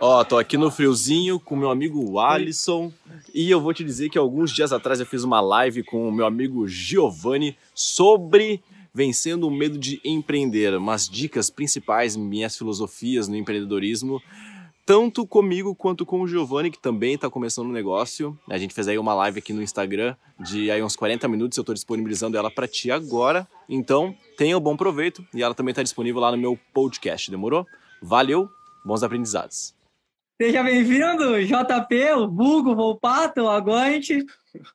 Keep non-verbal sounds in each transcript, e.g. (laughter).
Ó, tô aqui no friozinho com meu amigo Alisson e eu vou te dizer que alguns dias atrás eu fiz uma live com o meu amigo Giovanni sobre vencendo o medo de empreender, umas dicas principais, minhas filosofias no empreendedorismo, tanto comigo quanto com o Giovanni, que também está começando um negócio. A gente fez aí uma live aqui no Instagram de aí uns 40 minutos, eu estou disponibilizando ela para ti agora. Então, tenha um bom proveito e ela também está disponível lá no meu podcast, demorou? Valeu, bons aprendizados. Seja bem-vindo, JP, o Bugo, o Volpato, o Aguante.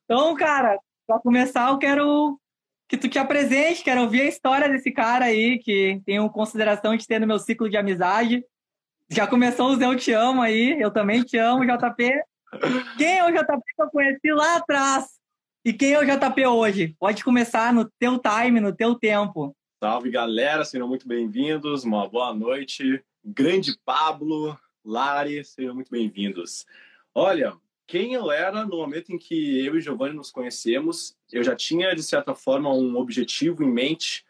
Então, cara, para começar, eu quero que tu te apresente, quero ouvir a história desse cara aí, que tenho consideração de ter no meu ciclo de amizade. Já começou o Zé Eu Te Amo aí, eu também te amo, JP. Quem é o JP que eu conheci lá atrás? E quem é o JP hoje? Pode começar no teu time, no teu tempo. Salve, galera, sejam muito bem-vindos, uma boa noite. Grande Pablo, Lari, sejam muito bem-vindos. Olha, quem eu era no momento em que eu e Giovanni nos conhecemos, eu já tinha, de certa forma, um objetivo em mente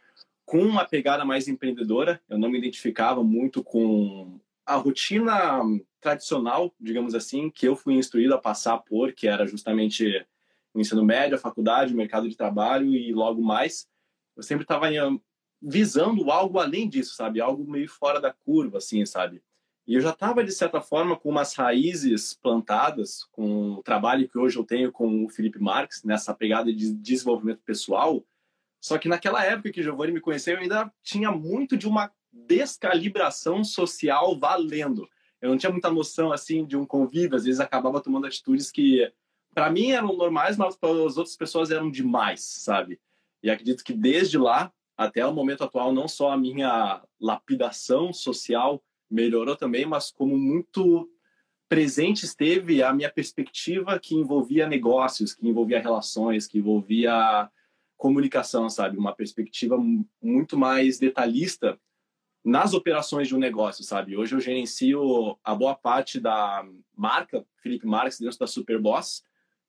com uma pegada mais empreendedora. Eu não me identificava muito com a rotina tradicional, digamos assim, que eu fui instruído a passar por, que era justamente o ensino médio, a faculdade, o mercado de trabalho e logo mais. Eu sempre estava visando algo além disso, sabe? Algo meio fora da curva, assim, sabe? E eu já estava, de certa forma, com umas raízes plantadas com o trabalho que hoje eu tenho com o Felipe Marques, nessa pegada de desenvolvimento pessoal. Só que naquela época que Giovanni me conheceu, eu ainda tinha muito de uma descalibração social valendo. Eu não tinha muita noção, assim, de um convívio. Às vezes acabava tomando atitudes que, para mim, eram normais, mas para as outras pessoas eram demais, sabe? E acredito que desde lá até o momento atual, não só a minha lapidação social melhorou também, mas como muito presente esteve a minha perspectiva que envolvia negócios, que envolvia relações, que envolvia comunicação, sabe? Uma perspectiva muito mais detalhista nas operações de um negócio, sabe? Hoje eu gerencio a boa parte da marca Felipe Marques dentro da Superboss.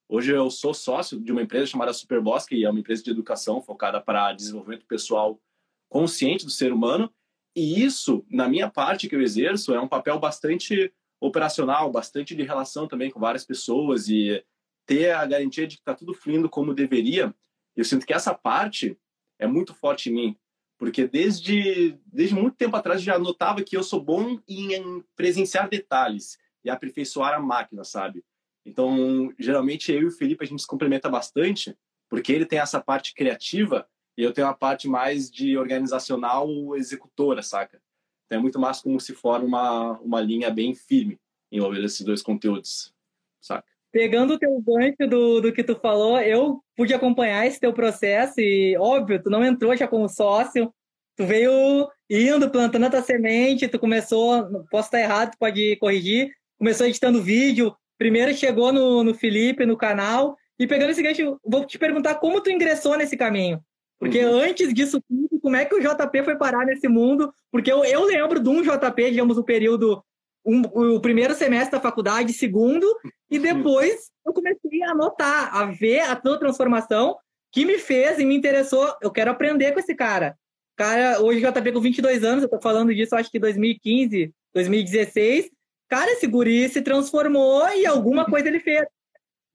Hoje eu sou sócio de uma empresa chamada Superboss, que é uma empresa de educação focada para desenvolvimento pessoal consciente do ser humano e isso, na minha parte que eu exerço, é um papel bastante operacional, bastante de relação também com várias pessoas e ter a garantia de que está tudo fluindo como deveria. Eu sinto que essa parte é muito forte em mim, porque desde, desde muito tempo atrás já notava que eu sou bom em presenciar detalhes e aperfeiçoar a máquina, sabe? Então, geralmente eu e o Felipe a gente se complementa bastante, porque ele tem essa parte criativa e eu tenho a parte mais de organizacional executora, saca? Então é muito mais como se forma uma, uma linha bem firme envolvendo esses dois conteúdos, saca? Pegando o teu gancho do, do que tu falou, eu pude acompanhar esse teu processo e, óbvio, tu não entrou já como sócio, tu veio indo, plantando a tua semente, tu começou, posso estar errado, tu pode corrigir, começou editando vídeo, primeiro chegou no, no Felipe, no canal, e pegando esse gancho, vou te perguntar como tu ingressou nesse caminho. Porque uhum. antes disso tudo, como é que o JP foi parar nesse mundo? Porque eu, eu lembro de um JP, digamos, o período, um, o primeiro semestre da faculdade, segundo, e depois eu comecei a notar, a ver a tua transformação, que me fez e me interessou. Eu quero aprender com esse cara. Cara, hoje o JP com 22 anos, eu tô falando disso, acho que 2015, 2016. Cara, esse guri se transformou e alguma coisa ele fez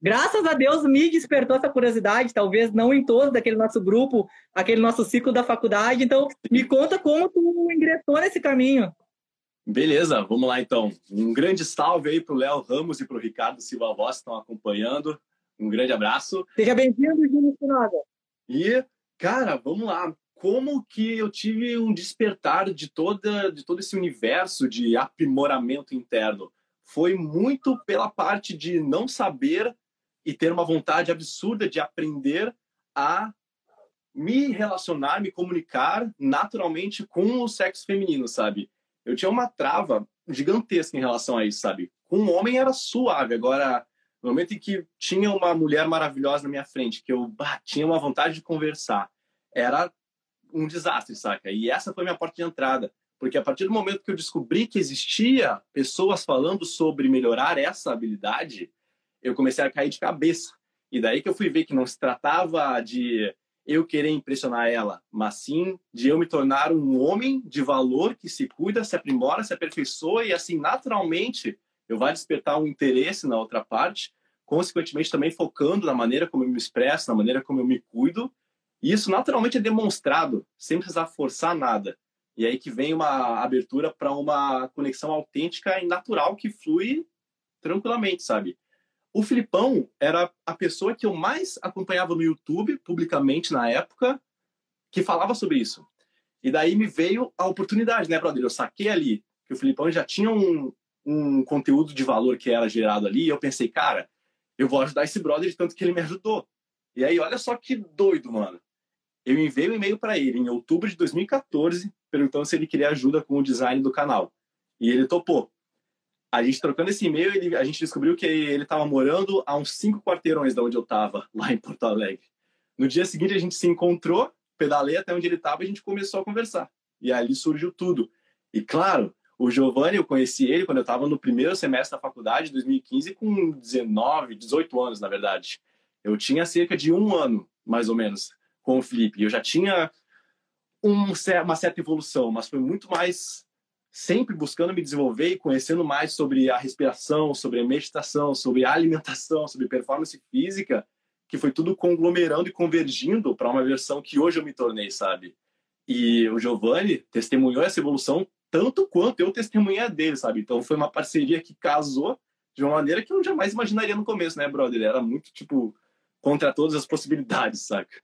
graças a Deus me despertou essa curiosidade, talvez não em todos daquele nosso grupo, aquele nosso ciclo da faculdade. Então, me conta como tu ingressou nesse caminho. Beleza, vamos lá então. Um grande salve aí para o Léo Ramos e para o Ricardo Silva Voz que estão acompanhando. Um grande abraço. Seja bem-vindo, Júnior Sinaga. E, cara, vamos lá. Como que eu tive um despertar de, toda, de todo esse universo de aprimoramento interno? Foi muito pela parte de não saber e ter uma vontade absurda de aprender a me relacionar, me comunicar naturalmente com o sexo feminino, sabe? Eu tinha uma trava gigantesca em relação a isso, sabe? Com um homem era suave, agora no momento em que tinha uma mulher maravilhosa na minha frente, que eu bah, tinha uma vontade de conversar, era um desastre, saca? E essa foi minha porta de entrada, porque a partir do momento que eu descobri que existia pessoas falando sobre melhorar essa habilidade, eu comecei a cair de cabeça. E daí que eu fui ver que não se tratava de eu querer impressionar ela, mas sim de eu me tornar um homem de valor que se cuida, se aprimora, se aperfeiçoa e assim naturalmente eu vai despertar um interesse na outra parte, consequentemente também focando na maneira como eu me expresso, na maneira como eu me cuido. E isso naturalmente é demonstrado, sem precisar forçar nada. E aí que vem uma abertura para uma conexão autêntica e natural que flui tranquilamente, sabe? O Filipão era a pessoa que eu mais acompanhava no YouTube, publicamente na época, que falava sobre isso. E daí me veio a oportunidade, né, brother? Eu saquei ali que o Filipão já tinha um, um conteúdo de valor que era gerado ali, e eu pensei, cara, eu vou ajudar esse brother de tanto que ele me ajudou. E aí, olha só que doido, mano. Eu enviei um e-mail para ele em outubro de 2014, perguntando se ele queria ajuda com o design do canal. E ele topou. A gente trocando esse e-mail, ele, a gente descobriu que ele estava morando a uns cinco quarteirões da onde eu estava, (laughs) lá em Porto Alegre. No dia seguinte, a gente se encontrou, pedalei até onde ele estava e a gente começou a conversar. E ali surgiu tudo. E claro, o Giovanni, eu conheci ele quando eu estava no primeiro semestre da faculdade, 2015, com 19, 18 anos, na verdade. Eu tinha cerca de um ano, mais ou menos, com o Felipe. Eu já tinha um, uma certa evolução, mas foi muito mais sempre buscando me desenvolver e conhecendo mais sobre a respiração, sobre a meditação, sobre a alimentação, sobre performance física, que foi tudo conglomerando e convergindo para uma versão que hoje eu me tornei, sabe? E o Giovanni testemunhou essa evolução tanto quanto eu testemunhei a dele, sabe? Então foi uma parceria que casou de uma maneira que eu jamais imaginaria no começo, né, brother? Era muito, tipo, contra todas as possibilidades, saca?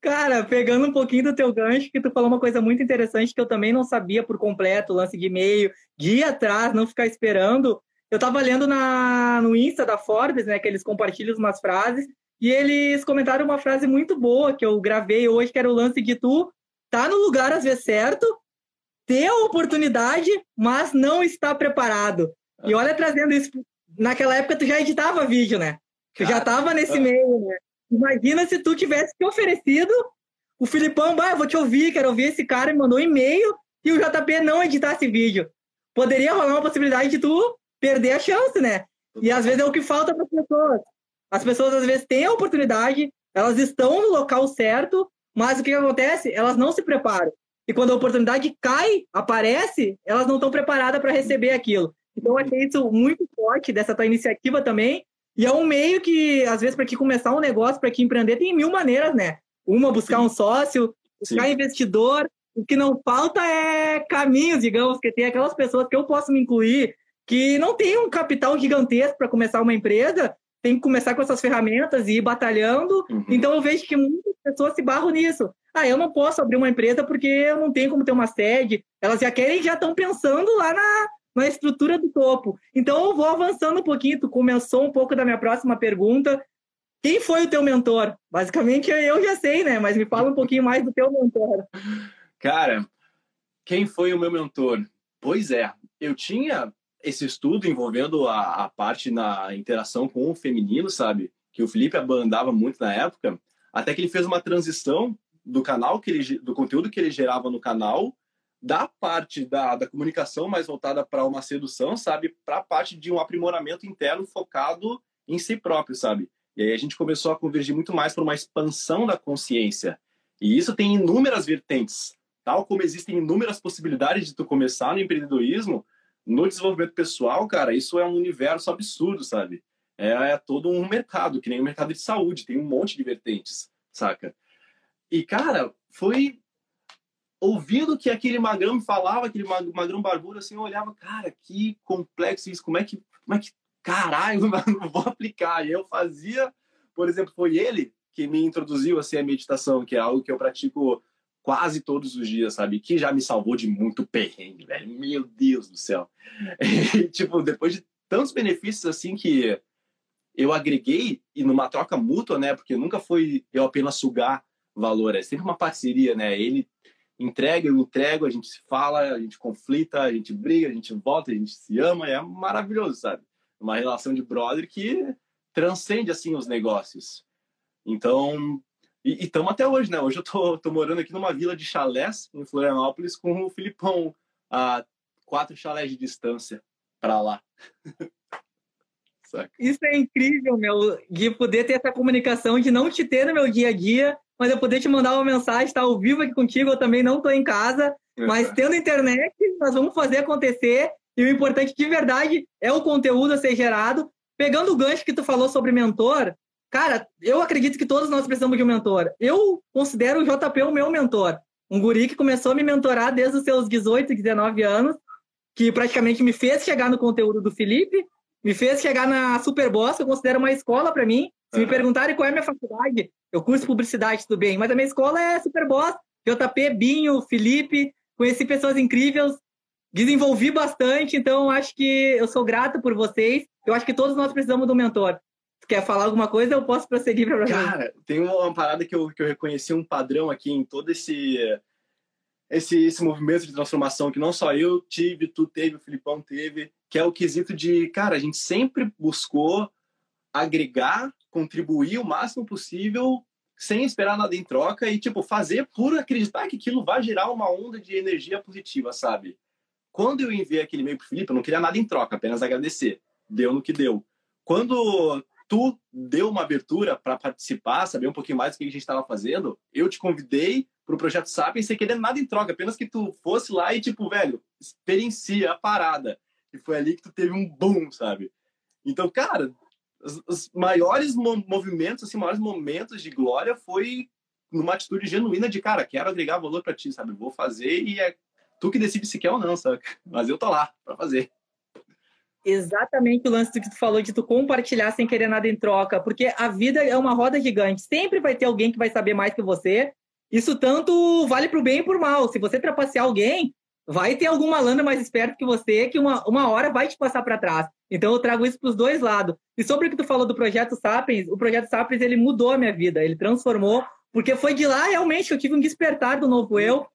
Cara, pegando um pouquinho do teu gancho, que tu falou uma coisa muito interessante que eu também não sabia por completo, lance de e-mail, de ir atrás, não ficar esperando. Eu tava lendo na, no Insta da Forbes, né, que eles compartilham umas frases, e eles comentaram uma frase muito boa que eu gravei hoje, que era o lance de tu tá no lugar às vezes certo, ter a oportunidade, mas não está preparado. E olha, trazendo isso, naquela época tu já editava vídeo, né? Tu já tava nesse meio, né? Imagina se tu tivesse te oferecido, o Filipão, bah, vou te ouvir, quero ouvir esse cara, me mandou um e-mail e o JP não editasse vídeo. Poderia rolar uma possibilidade de tu perder a chance, né? E às vezes é o que falta para as pessoas. As pessoas às vezes têm a oportunidade, elas estão no local certo, mas o que acontece? Elas não se preparam. E quando a oportunidade cai, aparece, elas não estão preparadas para receber aquilo. Então, eu achei isso muito forte dessa tua iniciativa também, e é um meio que, às vezes, para que começar um negócio, para que empreender, tem mil maneiras, né? Uma, buscar um sócio, buscar Sim. investidor. O que não falta é caminhos, digamos, que tem aquelas pessoas que eu posso me incluir, que não tem um capital gigantesco para começar uma empresa, tem que começar com essas ferramentas e ir batalhando. Uhum. Então eu vejo que muitas pessoas se barram nisso. Ah, eu não posso abrir uma empresa porque eu não tenho como ter uma sede. Elas já querem, já estão pensando lá na, na estrutura do topo. Então, eu vou avançando um pouquinho. Tu começou um pouco da minha próxima pergunta. Quem foi o teu mentor? Basicamente, eu já sei, né? Mas me fala um pouquinho mais do teu mentor. Cara, quem foi o meu mentor? Pois é, eu tinha esse estudo envolvendo a, a parte na interação com o feminino, sabe? Que o Felipe abandava muito na época, até que ele fez uma transição do canal que ele, do conteúdo que ele gerava no canal da parte da, da comunicação mais voltada para uma sedução, sabe, para a parte de um aprimoramento interno focado em si próprio, sabe? E aí a gente começou a convergir muito mais para uma expansão da consciência. E isso tem inúmeras vertentes, tal como existem inúmeras possibilidades de tu começar no empreendedorismo, no desenvolvimento pessoal, cara, isso é um universo absurdo, sabe? É, é todo um mercado, que nem o mercado de saúde, tem um monte de vertentes, saca? E, cara, foi ouvindo que aquele magrão me falava, aquele magrão barbudo, assim, eu olhava, cara, que complexo isso, como é que, como é que, caralho, (laughs) não vou aplicar. E eu fazia, por exemplo, foi ele que me introduziu, assim, a meditação, que é algo que eu pratico quase todos os dias, sabe? Que já me salvou de muito perrengue, velho. Meu Deus do céu. (laughs) E, tipo, depois de tantos benefícios, assim, que eu agreguei, e numa troca mútua, né? Porque nunca foi eu apenas sugar valor, é sempre uma parceria, né? Ele entrega, eu entrego, a gente se fala, a gente conflita, a gente briga, a gente volta, a gente se ama, é maravilhoso, sabe? Uma relação de brother que transcende, assim, os negócios. Então, e estamos até hoje, né? Hoje eu tô, tô morando aqui numa vila de chalés, em Florianópolis, com o Filipão, a quatro chalés de distância para lá. (laughs) Isso é incrível, meu, de poder ter essa comunicação, de não te ter no meu dia a dia, mas eu poder te mandar uma mensagem, estar ao vivo aqui contigo, eu também não estou em casa, mas tendo internet, nós vamos fazer acontecer, e o importante de verdade é o conteúdo a ser gerado. Pegando o gancho que tu falou sobre mentor, cara, eu acredito que todos nós precisamos de um mentor. Eu considero o JP o meu mentor. Um guri que começou a me mentorar desde os seus 18, 19 anos, que praticamente me fez chegar no conteúdo do Felipe, me fez chegar na Superboss, que eu considero uma escola para mim. Se me perguntarem qual é a minha faculdade, eu curso publicidade, tudo bem, mas a minha escola é Superboss, JP, Binho, Felipe, conheci pessoas incríveis, desenvolvi bastante, então acho que eu sou grato por vocês. Eu acho que todos nós precisamos de um mentor. Quer falar alguma coisa? Eu posso prosseguir para você. Cara, tem uma parada que eu, que eu reconheci um padrão aqui em todo esse esse, esse movimento de transformação que não só eu tive, tu teve, o Filipão teve, que é o quesito de, cara, a gente sempre buscou agregar, contribuir o máximo possível sem esperar nada em troca e, tipo, fazer por acreditar que aquilo vai gerar uma onda de energia positiva, sabe? Quando eu enviei aquele e-mail pro Felipe, eu não queria nada em troca, apenas agradecer. Deu no que deu. Quando tu deu uma abertura para participar, saber um pouquinho mais do que a gente estava fazendo, eu te convidei para o Projeto Sapiens sem querer nada em troca, apenas que tu fosse lá e, tipo, velho, experiencia a parada. E foi ali que tu teve um boom, sabe? Então, cara, os, os maiores movimentos, assim, maiores momentos de glória foi numa atitude genuína de, cara, quero agregar valor para ti, sabe? Vou fazer e é tu que decide se quer ou não, sabe? Mas eu tô lá para fazer exatamente o lance que tu falou de tu compartilhar sem querer nada em troca, porque a vida é uma roda gigante. Sempre vai ter alguém que vai saber mais que você. Isso tanto vale para o bem e para o mal. Se você trapacear alguém, vai ter algum malandro mais esperto que você que uma, uma hora vai te passar para trás. Então eu trago isso para os dois lados. E sobre o que tu falou do projeto Sapiens, o projeto Sapiens ele mudou a minha vida, ele transformou, porque foi de lá realmente que eu tive um despertar do novo eu.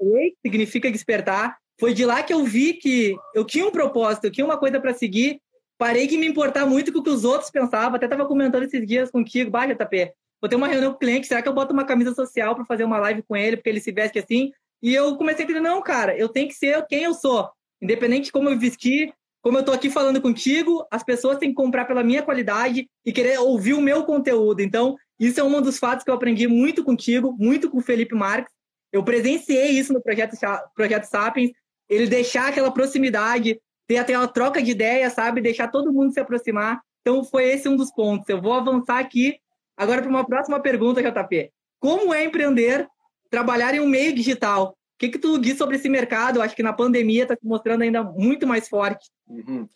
E significa despertar. Foi de lá que eu vi que eu tinha um propósito, eu tinha uma coisa para seguir. Parei de me importar muito com o que os outros pensavam. Até estava comentando esses dias contigo, baixa, JP. Vou ter uma reunião com o cliente, será que eu boto uma camisa social para fazer uma live com ele, porque ele se veste assim? E eu comecei a dizer, não, cara, eu tenho que ser quem eu sou. Independente de como eu vestir, como eu tô aqui falando contigo, as pessoas têm que comprar pela minha qualidade e querer ouvir o meu conteúdo. Então, isso é um dos fatos que eu aprendi muito contigo, muito com o Felipe Marques. Eu presenciei isso no projeto, projeto Sapiens ele deixar aquela proximidade, ter até uma troca de ideia, sabe? Deixar todo mundo se aproximar. Então, foi esse um dos pontos. Eu vou avançar aqui agora para uma próxima pergunta, JP. Como é empreender, trabalhar em um meio digital? O que, que tu diz sobre esse mercado? Eu acho que na pandemia está se mostrando ainda muito mais forte. Uhum.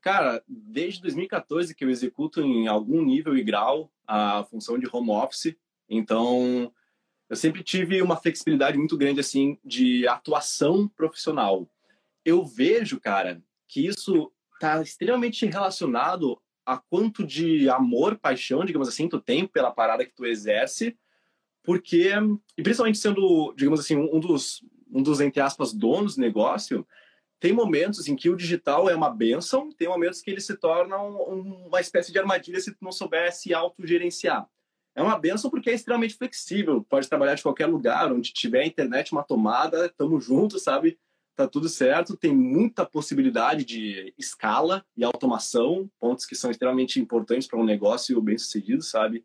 Cara, desde 2014 que eu executo em algum nível e grau a função de home office. Então, eu sempre tive uma flexibilidade muito grande assim de atuação profissional. Eu vejo, cara, que isso está extremamente relacionado a quanto de amor, paixão, digamos assim, tu tem pela parada que tu exerce, porque e principalmente sendo, digamos assim, um dos um dos entre aspas donos do negócio, tem momentos em que o digital é uma benção, tem momentos que ele se torna um, uma espécie de armadilha se tu não souber se autogerenciar é uma benção porque é extremamente flexível. Pode trabalhar de qualquer lugar, onde tiver internet, uma tomada, estamos juntos, sabe? Tá tudo certo. Tem muita possibilidade de escala e automação, pontos que são extremamente importantes para um negócio bem sucedido, sabe?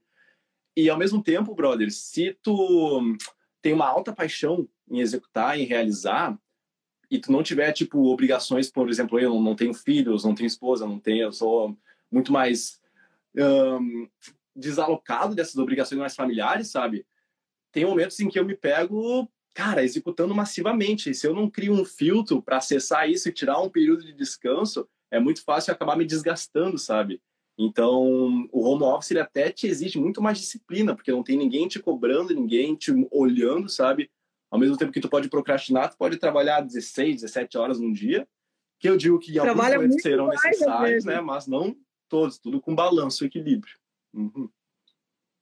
E ao mesmo tempo, brother, se tu tem uma alta paixão em executar, em realizar, e tu não tiver tipo obrigações, por exemplo, eu não tenho filhos, não tenho esposa, não tenho, eu sou muito mais um, desalocado dessas obrigações mais familiares, sabe? Tem momentos em que eu me pego, cara, executando massivamente. E se eu não crio um filtro para acessar isso e tirar um período de descanso, é muito fácil acabar me desgastando, sabe? Então, o home office ele até te exige muito mais disciplina, porque não tem ninguém te cobrando, ninguém te olhando, sabe? Ao mesmo tempo que tu pode procrastinar, tu pode trabalhar 16, 17 horas num dia, que eu digo que alguns momentos serão necessários, né? Mas não todos, tudo com balanço, equilíbrio. Uhum.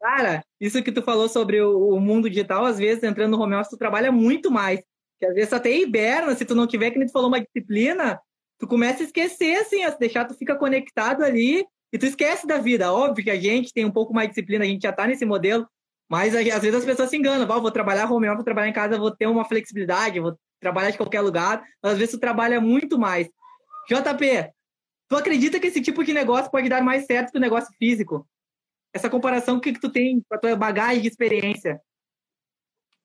Cara, isso que tu falou sobre o, o, mundo digital, às vezes, entrando no home office, tu trabalha muito mais. Que às vezes até hiberna, se tu não tiver, que nem tu falou, uma disciplina, tu começa a esquecer, assim, a deixar tu fica conectado ali e tu esquece da vida. Óbvio que a gente tem um pouco mais de disciplina, a gente já tá nesse modelo, mas às vezes as pessoas se enganam. vou trabalhar home office, vou trabalhar em casa, vou ter uma flexibilidade, vou trabalhar de qualquer lugar. Mas às vezes tu trabalha muito mais. JP, Tu acredita que esse tipo de negócio pode dar mais certo que o negócio físico? Essa comparação, que tu tem com a tua bagagem de experiência?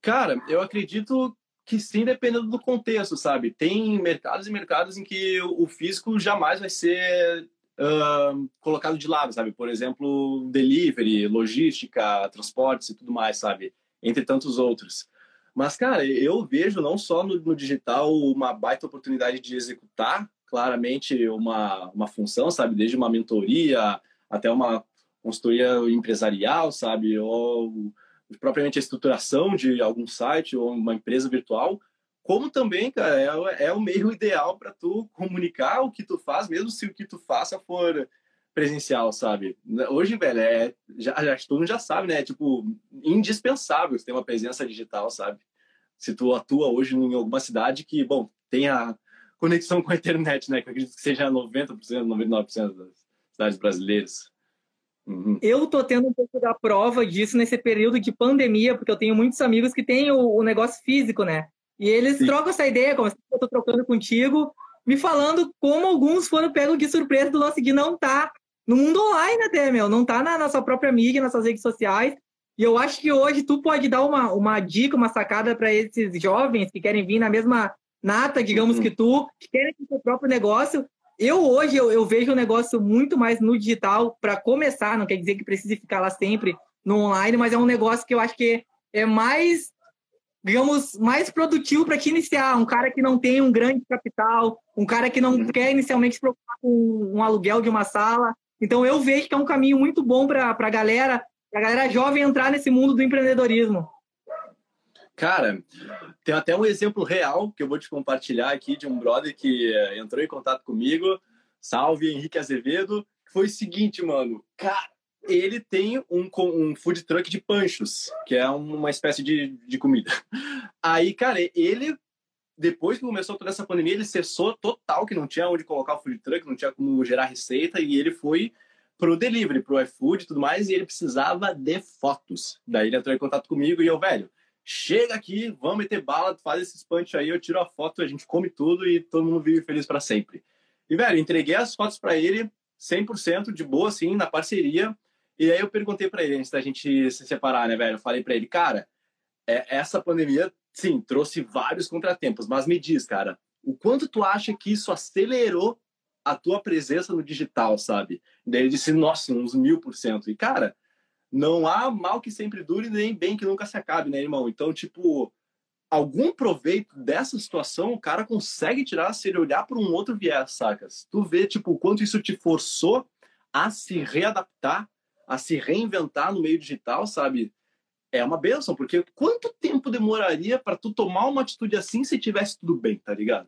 Cara, eu acredito que sim, dependendo do contexto, sabe? Tem mercados e mercados em que o físico jamais vai ser colocado de lado, sabe? Por exemplo, delivery, logística, transportes e tudo mais, sabe? Entre tantos outros. Mas, cara, eu vejo não só no, no digital uma baita oportunidade de executar claramente uma, uma função, sabe? Desde uma mentoria até uma consultoria empresarial, sabe? Ou propriamente a estruturação de algum site ou uma empresa virtual, como também, cara, é, é o meio ideal para tu comunicar o que tu faz, mesmo se o que tu faça for presencial, sabe? Hoje, velho, é, já, já, todo mundo já sabe, né? É, tipo, indispensável ter uma presença digital, sabe? Se tu atua hoje em alguma cidade que, bom, tenha conexão com a internet, né? Que eu acredito que seja 90%, 99% das cidades brasileiras. Uhum. Eu tô tendo um pouco da prova disso nesse período de pandemia, porque eu tenho muitos amigos que têm o, o negócio físico, né? E eles Sim. trocam essa ideia, como eu tô trocando contigo, me falando como alguns foram pegos de surpresa do lance de não tá no mundo online até, meu, não tá na, na sua própria mídia, nas suas redes sociais. E eu acho que hoje tu pode dar uma, uma dica, uma sacada para esses jovens que querem vir na mesma nata, digamos uhum. que tu, que querem ter seu próprio negócio. Eu hoje eu, eu vejo o negócio muito mais no digital para começar, não quer dizer que precise ficar lá sempre no online, mas é um negócio que eu acho que é mais, digamos, mais produtivo para te iniciar. Um cara que não tem um grande capital, um cara que não uhum. quer inicialmente se preocupar com um aluguel de uma sala. Então eu vejo que é um caminho muito bom para a galera, a galera jovem entrar nesse mundo do empreendedorismo. Cara, tem até um exemplo real que eu vou te compartilhar aqui de um brother que eh, entrou em contato comigo. Salve, Henrique Azevedo. Foi o seguinte, mano. Cara, ele tem um, um food truck de panchos, que é uma espécie de, de comida. Aí, cara, ele, depois que começou toda essa pandemia, ele cessou total, que não tinha onde colocar o food truck, não tinha como gerar receita, e ele foi pro delivery, pro iFood e tudo mais, e ele precisava de fotos. Daí ele entrou em contato comigo e eu, velho, chega aqui, vamos meter bala, faz esse punch aí, eu tiro a foto, a gente come tudo e todo mundo vive feliz para sempre. E, velho, entreguei as fotos para ele 100% de boa, assim, na parceria. E aí eu perguntei para ele, antes da gente se separar, né, velho? Eu falei para ele, cara, é, essa pandemia, sim, trouxe vários contratempos, mas me diz, cara, o quanto tu acha que isso acelerou a tua presença no digital, sabe? Daí ele disse, nossa, uns mil por cento. E, cara, não há mal que sempre dure, nem bem que nunca se acabe, né, irmão? Então, tipo, algum proveito dessa situação o cara consegue tirar se ele olhar para um outro viés, sacas? Tu vê, tipo, o quanto isso te forçou a se readaptar, a se reinventar no meio digital, sabe? É uma benção, porque quanto tempo demoraria para tu tomar uma atitude assim se tivesse tudo bem, tá ligado?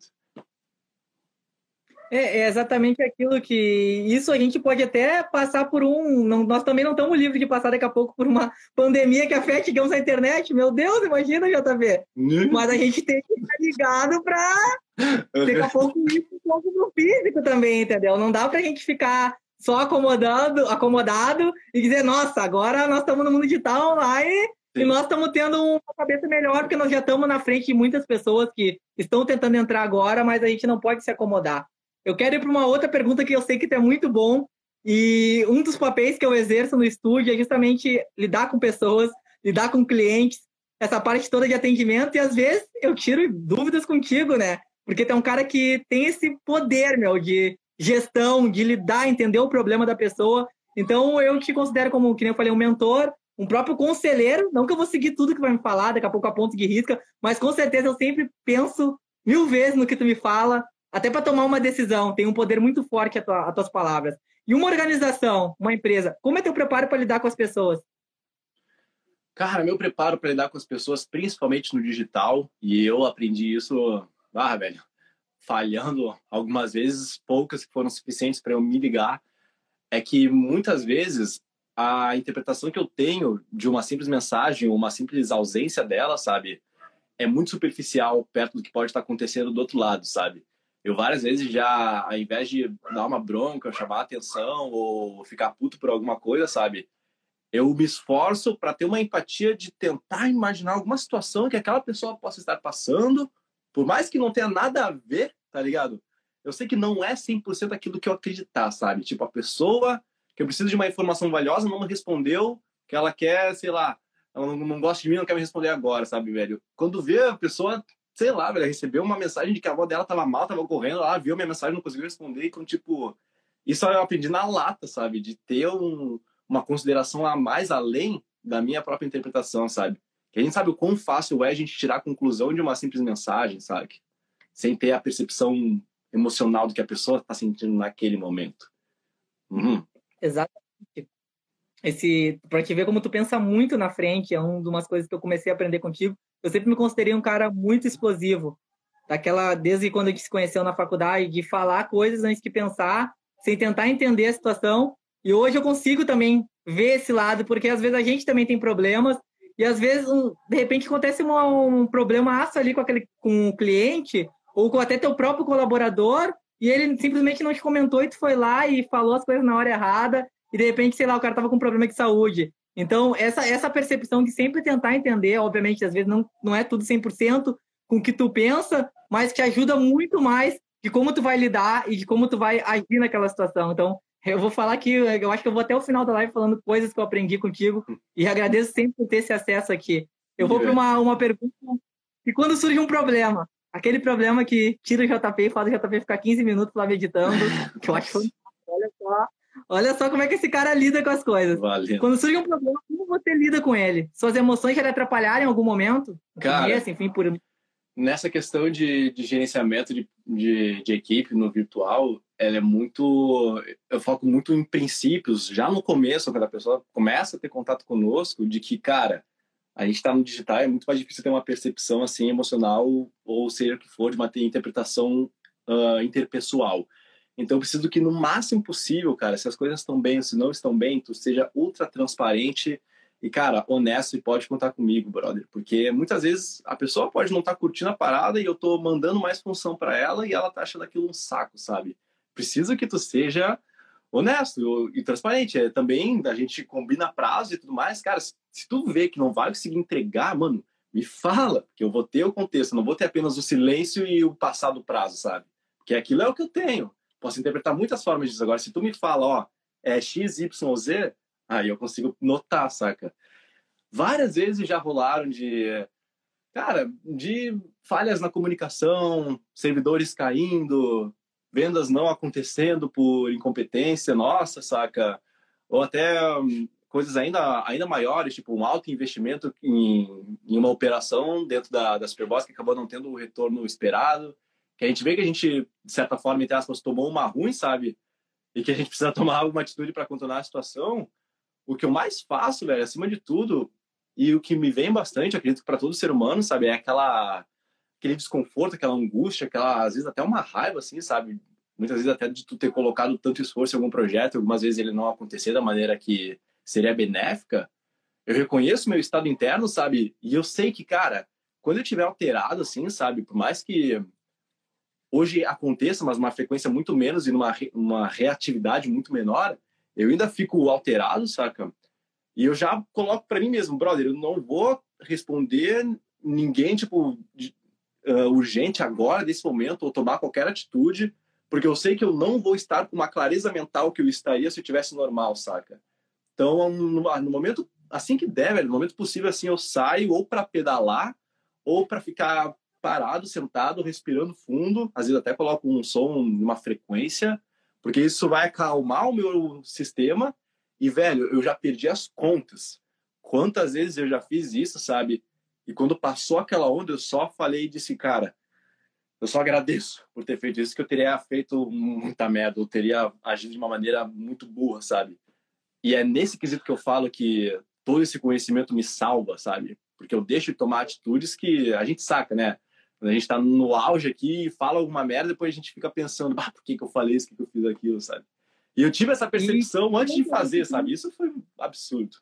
É, é, exatamente aquilo que. Isso a gente pode até passar por um. Não, nós também não estamos livres de passar daqui a pouco por uma pandemia que afete, digamos, a internet. Meu Deus, imagina, JV. Né? Mas a gente tem que estar ligado para (laughs) daqui a pouco ir um pouco no físico também, entendeu? Não dá para a gente ficar só acomodando, acomodado e dizer, nossa, agora nós estamos no mundo digital online Sim. e nós estamos tendo uma cabeça melhor, porque nós já estamos na frente de muitas pessoas que estão tentando entrar agora, mas a gente não pode se acomodar. Eu quero ir para uma outra pergunta que eu sei que tu é muito bom. E um dos papéis que eu exerço no estúdio é justamente lidar com pessoas, lidar com clientes, essa parte toda de atendimento. E às vezes eu tiro dúvidas contigo, né? Porque tem um cara que tem esse poder, meu, de gestão, de lidar, entender o problema da pessoa. Então eu te considero como, que nem eu falei, um mentor, um próprio conselheiro. Não que eu vou seguir tudo que vai me falar, daqui a pouco a ponto de risca, mas com certeza eu sempre penso mil vezes no que tu me fala, até para tomar uma decisão, tem um poder muito forte as tua, tuas palavras. E uma organização, uma empresa, como é teu preparo para lidar com as pessoas? Cara, meu preparo para lidar com as pessoas, principalmente no digital, e eu aprendi isso, ah, velho, falhando algumas vezes, poucas que foram suficientes para eu me ligar, é que muitas vezes a interpretação que eu tenho de uma simples mensagem, uma simples ausência dela, sabe, é muito superficial perto do que pode estar acontecendo do outro lado, sabe? Eu várias vezes já, ao invés de dar uma bronca, chamar atenção ou ficar puto por alguma coisa, sabe? Eu me esforço para ter uma empatia de tentar imaginar alguma situação que aquela pessoa possa estar passando, por mais que não tenha nada a ver, tá ligado? eu sei que não é 100% aquilo que eu acreditar, sabe? Tipo, a pessoa que eu preciso de uma informação valiosa não me respondeu, que ela quer, sei lá, ela não, não gosta de mim, não quer me responder agora, sabe, velho? Quando vê a pessoa, sei lá, velho, recebeu uma mensagem de que a avó dela tava mal, tava correndo, ela viu minha mensagem, não conseguiu responder, então, tipo, isso eu aprendi na lata, sabe? De ter um, uma consideração a mais além da minha própria interpretação, sabe? Que a gente sabe o quão fácil é a gente tirar a conclusão de uma simples mensagem, sabe? Sem ter a percepção emocional do que a pessoa está sentindo naquele momento. Uhum. Exatamente. Esse, para te ver como tu pensa muito na frente, é uma das coisas que eu comecei a aprender contigo. Eu sempre me considerei um cara muito explosivo. Daquela, desde quando a gente se conheceu na faculdade, de falar coisas antes de pensar, sem tentar entender a situação. E hoje eu consigo também ver esse lado, porque às vezes a gente também tem problemas e às vezes um, de repente acontece um, problema ali com aquele com o cliente ou com até teu próprio colaborador e ele simplesmente não te comentou e tu foi lá e falou as coisas na hora errada e de repente, sei lá, o cara tava com um problema de saúde. Então, essa, essa percepção de sempre tentar entender, obviamente, às vezes não, não é tudo 100% com o que tu pensa, mas que ajuda muito mais de como tu vai lidar e de como tu vai agir naquela situação. Então, eu vou falar que eu acho que eu vou até o final da live falando coisas que eu aprendi contigo e agradeço sempre por ter esse acesso aqui. Eu vou para uma, uma pergunta. E quando surge um problema, aquele problema que tira o JP e faz o JP ficar 15 minutos lá meditando, que eu acho (laughs) olha só, olha só como é que esse cara lida com as coisas. Valeu. Quando surge um problema, como você lida com ele? Suas emoções já lhe atrapalharam em algum momento? Cara, enfim, por nessa questão de, de gerenciamento de, de, de, equipe no virtual, ela é muito. Eu foco muito em princípios, já no começo, quando a pessoa começa a ter contato conosco, de que, cara, a gente está no digital, é muito mais difícil ter uma percepção assim emocional, ou seja o que for, de uma interpretação uh, interpessoal. Então, eu preciso que, no máximo possível, cara, se as coisas estão bem ou se não estão bem, tu seja ultra transparente e, cara, honesto e pode contar comigo, brother. Porque muitas vezes a pessoa pode não estar tá curtindo a parada e eu tô mandando mais função para ela e ela tá achando aquilo um saco, sabe? Preciso que tu seja honesto e transparente. É, também a gente combina prazo e tudo mais. Cara, se, se tu vê que não vai conseguir entregar, mano, me fala, porque eu vou ter o contexto, não vou ter apenas o silêncio e o passado prazo, sabe? Porque aquilo é o que eu tenho. Posso interpretar muitas formas disso. Agora, se tu me fala, ó, é X, Y, Z, Aí eu consigo notar, saca? Várias vezes já rolaram de, cara, de falhas na comunicação, servidores caindo, vendas não acontecendo por incompetência nossa, saca? Ou até um, coisas ainda, ainda maiores, tipo um alto investimento em, em uma operação dentro da, da Superboss que acabou não tendo o retorno esperado. Que a gente vê que a gente, de certa forma, entre aspas, tomou uma ruim, sabe? E que a gente precisa (laughs) tomar alguma atitude para contornar a situação o que eu mais faço, velho, acima de tudo, e o que me vem bastante, acredito para todo ser humano, sabe, é aquela aquele desconforto, aquela angústia, aquela às vezes até uma raiva assim, sabe? Muitas vezes até de tu ter colocado tanto esforço em algum projeto, algumas vezes ele não acontecer da maneira que seria benéfica. Eu reconheço meu estado interno, sabe? E eu sei que, cara, quando eu tiver alterado assim, sabe, por mais que hoje aconteça, mas uma frequência muito menos e numa uma reatividade muito menor, eu ainda fico alterado, saca? E eu já coloco para mim mesmo, brother, eu não vou responder ninguém, tipo, uh, urgente agora, nesse momento, ou tomar qualquer atitude, porque eu sei que eu não vou estar com uma clareza mental que eu estaria se eu tivesse normal, saca? Então, no, no momento, assim que der, velho, no momento possível, assim, eu saio ou para pedalar, ou para ficar parado, sentado, respirando fundo, às vezes até coloco um som, uma frequência, porque isso vai acalmar o meu sistema. E, velho, eu já perdi as contas. Quantas vezes eu já fiz isso, sabe? E quando passou aquela onda, eu só falei e disse, cara, eu só agradeço por ter feito isso, que eu teria feito muita merda, eu teria agido de uma maneira muito burra, sabe? E é nesse quesito que eu falo que todo esse conhecimento me salva, sabe? Porque eu deixo de tomar atitudes que a gente saca, né? Quando a gente tá no auge aqui e fala alguma merda, depois a gente fica pensando, ah, por que, que eu falei isso, por que, que eu fiz aquilo, sabe? E eu tive essa percepção e... antes de fazer, sabe? Isso foi absurdo.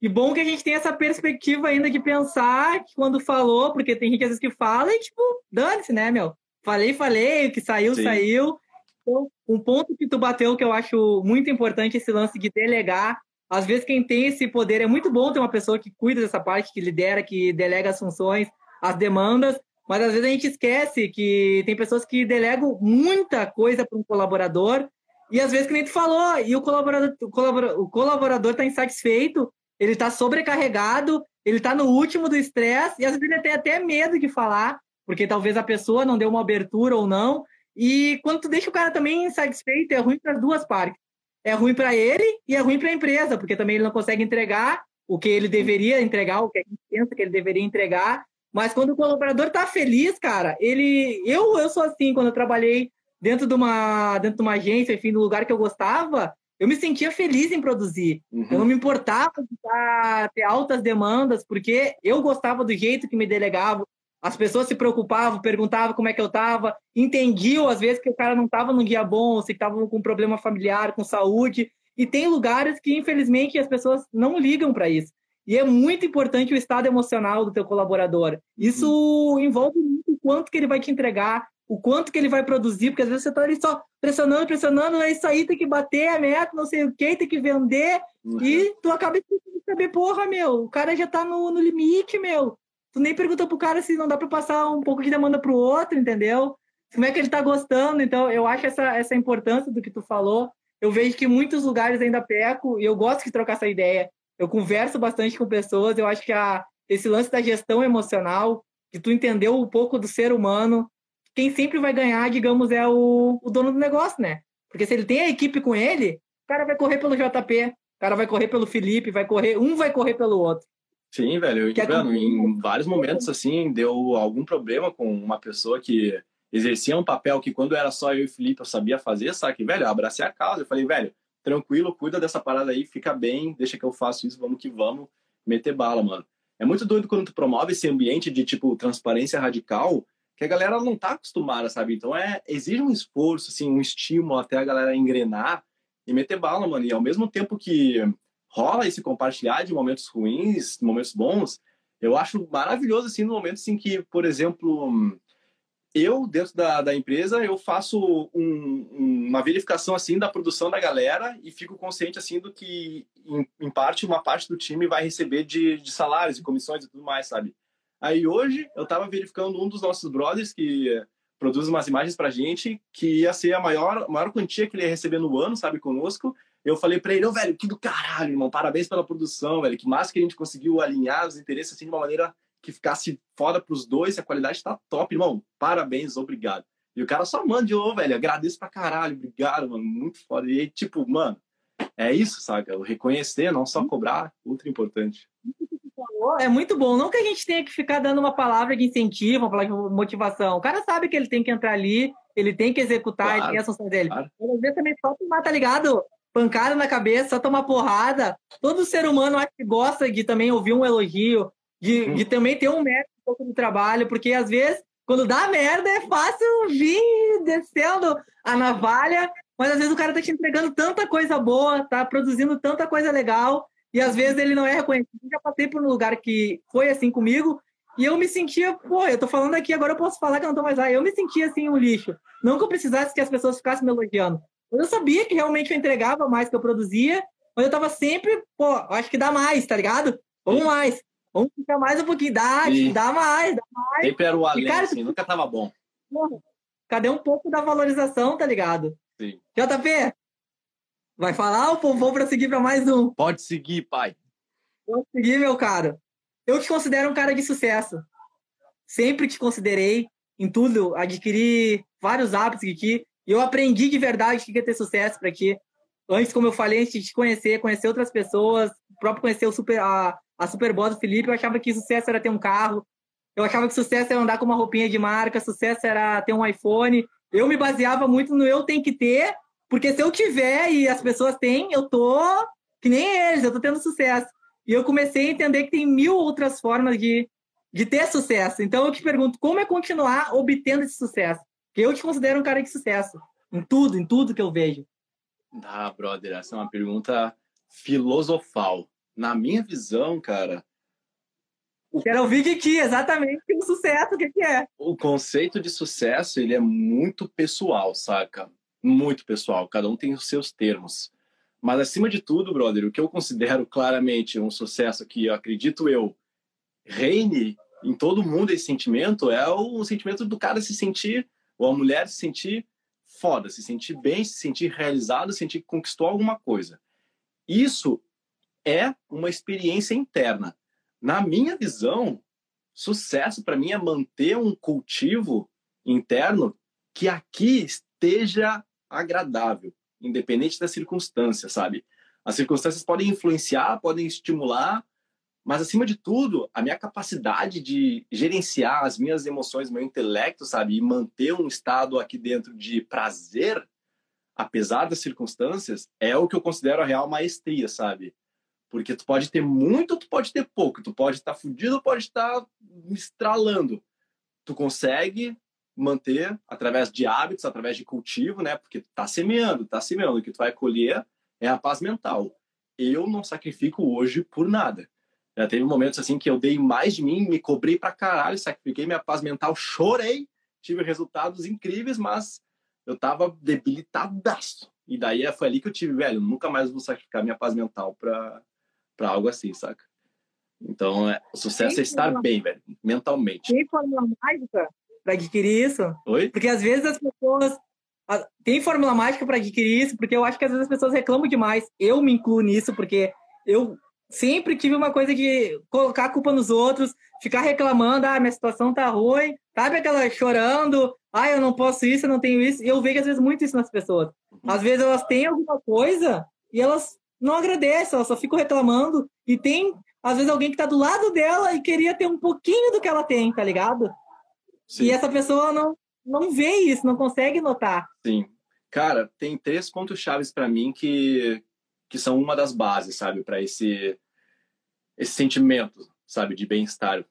E bom que a gente tem essa perspectiva ainda de pensar que quando falou, porque tem gente às vezes que fala e, tipo, dane-se, né, meu? Falei, falei, o que saiu, Sim. saiu. Então, um ponto que tu bateu que eu acho muito importante esse lance de delegar. Às vezes quem tem esse poder é muito bom ter uma pessoa que cuida dessa parte, que lidera, que delega as funções, as demandas, Mas às vezes a gente esquece que tem pessoas que delegam muita coisa para um colaborador e às vezes, que nem tu falou, e o colaborador o colaborador, o colaborador tá insatisfeito, ele está sobrecarregado, ele está no último do estresse, e às vezes ele tem até medo de falar, porque talvez a pessoa não deu uma abertura ou não. E quando tu deixa o cara também insatisfeito, é ruim para as duas partes. É ruim para ele e é ruim para a empresa, porque também ele não consegue entregar o que ele deveria entregar, o que a gente pensa que ele deveria entregar. Mas quando o colaborador está feliz, cara, ele. Eu, eu sou assim, quando eu trabalhei dentro de uma, dentro de uma agência, enfim, do lugar que eu gostava, eu me sentia feliz em produzir. Uhum. Eu não me importava de ter altas demandas, porque eu gostava do jeito que me delegavam. As pessoas se preocupavam, perguntavam como é que eu estava, entendiam às vezes que o cara não estava num dia bom, se estava com um problema familiar, com saúde. E tem lugares que, infelizmente, as pessoas não ligam para isso. E é muito importante o estado emocional do teu colaborador. Isso uhum. envolve muito o quanto que ele vai te entregar, o quanto que ele vai produzir, porque às vezes você está ali só pressionando, pressionando, é isso aí, tem que bater a meta, não sei o que, tem que vender, uhum. e tu acaba de saber, porra, meu, o cara já está no, no limite, meu. Tu nem pergunta pro cara se não dá para passar um pouco de demanda pro outro, entendeu? Como é que ele está gostando? Então, eu acho essa, essa importância do que tu falou. Eu vejo que muitos lugares ainda peco, e eu gosto de trocar essa ideia. Eu converso bastante com pessoas, eu acho que a, esse lance da gestão emocional, que tu entendeu um pouco do ser humano, quem sempre vai ganhar, digamos, é o, o dono do negócio, né? Porque se ele tem a equipe com ele, o cara vai correr pelo JP, o cara vai correr pelo Felipe, vai correr, um vai correr pelo outro. Sim, velho. Eu, é em vários momentos, assim, deu algum problema com uma pessoa que exercia um papel que quando era só eu e o Felipe eu sabia fazer, sabe? Velho, eu abracei a causa. Eu falei, velho, tranquilo, cuida dessa parada aí, fica bem, deixa que eu faço isso, vamos que vamos, meter bala, mano. É muito doido quando tu promove esse ambiente de, tipo, transparência radical que a galera não tá acostumada, sabe? Então é exige um esforço, assim, um estímulo até a galera engrenar e meter bala, mano. E ao mesmo tempo que rola esse compartilhar de momentos ruins, momentos bons, eu acho maravilhoso, assim, no momento assim, que, por exemplo, eu, dentro da, da empresa, eu faço um, uma verificação, assim, da produção da galera e fico consciente, assim, do que, em, em parte, uma parte do time vai receber de, de salários e comissões e tudo mais, sabe? Aí hoje eu estava verificando um dos nossos brothers que produz umas imagens pra gente, que ia ser a maior, maior quantia que ele ia receber no ano, sabe, conosco. Eu falei para ele, ô, oh, velho, que do caralho, irmão, parabéns pela produção, velho, que massa que a gente conseguiu alinhar os interesses assim de uma maneira que ficasse foda pros dois, a qualidade tá top, irmão, parabéns, obrigado. E o cara só manda de ô, velho, agradeço pra caralho, obrigado, mano, muito foda. E aí, tipo, mano, é isso, sabe? O reconhecer, não só cobrar, ultra importante falou é muito bom. Não que a gente tenha que ficar dando uma palavra de incentivo, uma palavra de motivação. O cara sabe que ele tem que entrar ali, ele tem que executar, claro, ele tem a função dele. Claro. Às vezes também só tomar, tá ligado? Pancada na cabeça, só tomar porrada. Todo ser humano acho que gosta de também ouvir um elogio, de, hum. de também ter um mérito um pouco do trabalho, porque às vezes, quando dá merda, é fácil vir descendo a navalha, mas às vezes o cara tá te entregando tanta coisa boa, tá produzindo tanta coisa legal, e às vezes ele não é reconhecido. Eu já passei por um lugar que foi assim comigo e eu me sentia, pô, eu tô falando aqui, agora eu posso falar que eu não tô mais lá. Eu me sentia assim um lixo. Não que eu precisasse que as pessoas ficassem me elogiando. Mas eu sabia que realmente eu entregava mais que eu produzia, mas eu tava sempre, pô, acho que dá mais, tá ligado? Vamos mais. Vamos ficar mais um pouquinho. Dá, dá mais, dá mais. Sempre era o além, e, cara, assim, nunca tava bom. Porra, cadê um pouco da valorização, tá ligado? Sim. JP, Vai falar ou vou prosseguir para mais um? Pode seguir, pai. Pode seguir, meu caro. Eu te considero um cara de sucesso. Sempre te considerei em tudo. Adquiri vários hábitos aqui. E eu aprendi de verdade que ia ter sucesso para aqui. Antes, como eu falei, antes de te conhecer, conhecer outras pessoas, próprio conhecer o super, a, a Superboss do Felipe, eu achava que sucesso era ter um carro. Eu achava que sucesso era andar com uma roupinha de marca, sucesso era ter um iPhone. Eu me baseava muito no eu tenho que ter porque se eu tiver e as pessoas têm, eu tô que nem eles, eu tô tendo sucesso. E eu comecei a entender que tem mil outras formas de, de ter sucesso. Então eu te pergunto, como é continuar obtendo esse sucesso? Porque eu te considero um cara de sucesso. Em tudo, em tudo que eu vejo. Ah, brother, essa é uma pergunta filosofal. Na minha visão, cara. O... Quero ouvir de ti, exatamente o sucesso, o que, que é. O conceito de sucesso, ele é muito pessoal, saca? Muito pessoal, cada um tem os seus termos. Mas acima de tudo, brother, o que eu considero claramente um sucesso que eu acredito eu reine em todo mundo esse sentimento é o sentimento do cara se sentir, ou a mulher se sentir foda, se sentir bem, se sentir realizado, sentir que conquistou alguma coisa. Isso é uma experiência interna. Na minha visão, sucesso para mim é manter um cultivo interno que aqui esteja agradável, independente das circunstâncias, sabe? As circunstâncias podem influenciar, podem estimular, mas acima de tudo, a minha capacidade de gerenciar as minhas emoções, meu intelecto, sabe, e manter um estado aqui dentro de prazer, apesar das circunstâncias, é o que eu considero a real maestria, sabe? Porque tu pode ter muito, tu pode ter pouco, tu pode estar fudido, pode estar estralando. Tu consegue manter através de hábitos, através de cultivo, né? Porque tá semeando, tá semeando, o que tu vai colher é a paz mental. Eu não sacrifico hoje por nada. Já teve momentos assim que eu dei mais de mim, me cobrei pra caralho, sacrifiquei minha paz mental, chorei, tive resultados incríveis, mas eu tava debilitadaço. E daí foi ali que eu tive, velho, nunca mais vou sacrificar minha paz mental pra, pra algo assim, saca? Então, é, o sucesso é estar bem, velho, mentalmente. Mágica para adquirir isso? Oi? Porque às vezes as pessoas. Tem fórmula mágica para adquirir isso, porque eu acho que às vezes as pessoas reclamam demais. Eu me incluo nisso, porque eu sempre tive uma coisa de colocar a culpa nos outros, ficar reclamando, ah, minha situação tá ruim, sabe aquela chorando, ah, eu não posso isso, eu não tenho isso. E eu vejo às vezes muito isso nas pessoas. Às vezes elas têm alguma coisa e elas não agradecem, elas só ficam reclamando e tem às vezes alguém que tá do lado dela e queria ter um pouquinho do que ela tem, tá ligado? Sim. E essa pessoa não não vê isso, não consegue notar. Sim. Cara, tem três pontos chaves para mim que que são uma das bases, sabe, para esse esse sentimento, sabe, de bem-estar.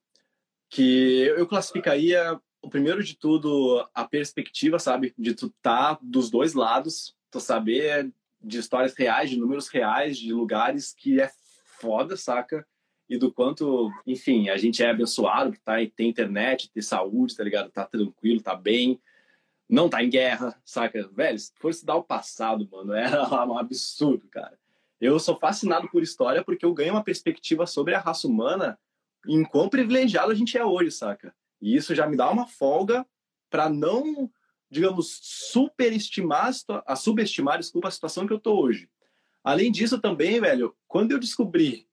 Que eu classificaria o primeiro de tudo a perspectiva, sabe, de tu tá dos dois lados, tu saber de histórias reais, de números reais, de lugares que é foda, saca? E do quanto, enfim, a gente é abençoado, que tá, tem internet, tem saúde, tá ligado? Tá tranquilo, tá bem, não tá em guerra, saca? Velho, se fosse dar o passado, mano, era (laughs) um absurdo, cara. Eu sou fascinado por história porque eu ganho uma perspectiva sobre a raça humana em quão privilegiado a gente é hoje, saca? E isso já me dá uma folga para não, digamos, superestimar a subestimar, desculpa, a situação que eu tô hoje. Além disso também, velho, quando eu descobri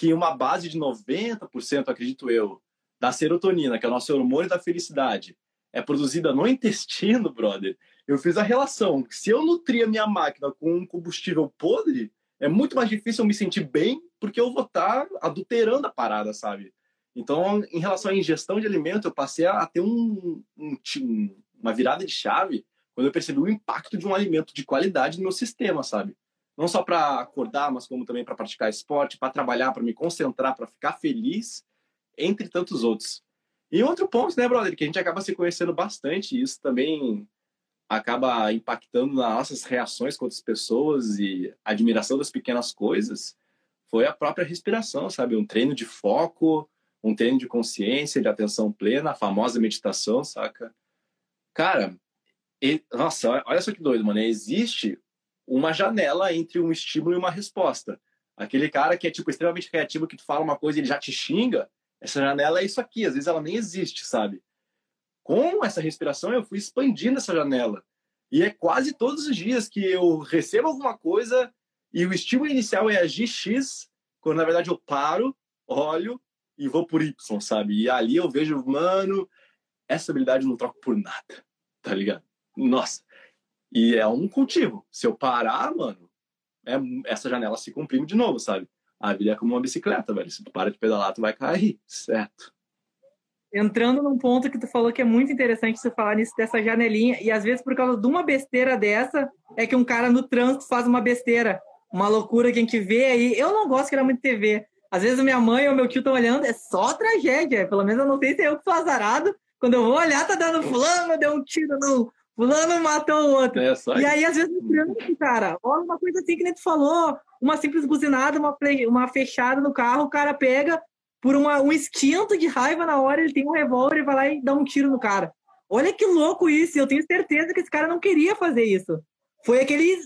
que uma base de 90%, acredito eu, da serotonina, que é o nosso hormônio da felicidade, é produzida no intestino, brother, eu fiz a relação. Se eu nutria minha máquina com um combustível podre, é muito mais difícil eu me sentir bem porque eu vou estar adulterando a parada, sabe? Então, em relação à ingestão de alimento, eu passei a ter um, um, uma virada de chave quando eu percebi o impacto de um alimento de qualidade no meu sistema, sabe? Não só para acordar, mas como também para praticar esporte, para trabalhar, para me concentrar, para ficar feliz, entre tantos outros. E outro ponto, né, brother, que a gente acaba se conhecendo bastante, e isso também acaba impactando nas nossas reações com outras pessoas e admiração das pequenas coisas foi a própria respiração, sabe? Um treino de foco, um treino de consciência, de atenção plena, a famosa meditação, saca? Cara, e, nossa, olha só que doido, mano. Existe uma janela entre um estímulo e uma resposta. Aquele cara que é, tipo, extremamente criativo, que tu fala uma coisa e ele já te xinga, essa janela é isso aqui. Às vezes ela nem existe, sabe? com essa respiração, eu fui expandindo essa janela. E é quase todos os dias que eu recebo alguma coisa e o estímulo inicial é agir X, quando na verdade eu paro, olho e vou por Y, sabe? E ali eu vejo, mano, essa habilidade eu não troco por nada, tá ligado? Nossa. E é um cultivo. Se eu parar, mano, é, essa janela se comprime de novo, sabe? A vida é como uma bicicleta, velho. Se tu para de pedalar, tu vai cair, certo? entrando num ponto que tu falou que é muito interessante você falar nisso dessa janelinha, e às vezes por causa de uma besteira dessa, é que um cara no trânsito faz uma besteira, uma loucura que a gente vê aí. Eu não gosto que era muito TV. Às vezes minha mãe ou meu tio estão olhando, é só tragédia. Pelo menos eu não sei se é eu que sou azarado. Quando eu vou olhar, tá dando fulano, deu um tiro no. Fulano matou o outro. É e aí, às vezes, trânsito, cara, olha uma coisa assim que nem tu falou, uma simples buzinada, uma, uma fechada no carro, o cara pega, por uma, um instinto de raiva na hora, ele tem um revólver e vai lá e dá um tiro no cara. Olha que louco isso, eu tenho certeza que esse cara não queria fazer isso. Foi aquele.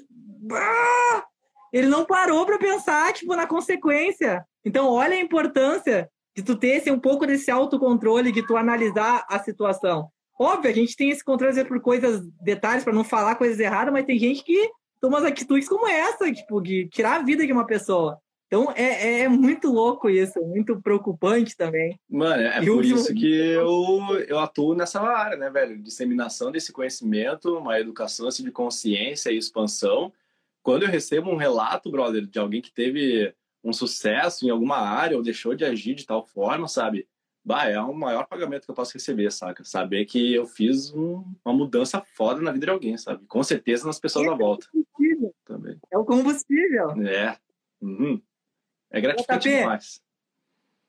Ah! Ele não parou para pensar, tipo, na consequência. Então, olha a importância de tu ter esse, um pouco desse autocontrole, de tu analisar a situação. Óbvio, a gente tem esse controle por coisas, detalhes, para não falar coisas erradas, mas tem gente que toma as atitudes como essa, tipo, de tirar a vida de uma pessoa. Então é, é muito louco isso, muito preocupante também. Mano, é e por isso que eu, eu atuo nessa área, né, velho? Disseminação desse conhecimento, uma educação assim, de consciência e expansão. Quando eu recebo um relato, brother, de alguém que teve um sucesso em alguma área ou deixou de agir de tal forma, sabe? Bah, é o maior pagamento que eu posso receber, saca? Saber que eu fiz um, uma mudança foda na vida de alguém, sabe? Com certeza nas pessoas é da volta. Também. É o combustível. É. Uhum. É gratificante JP, demais.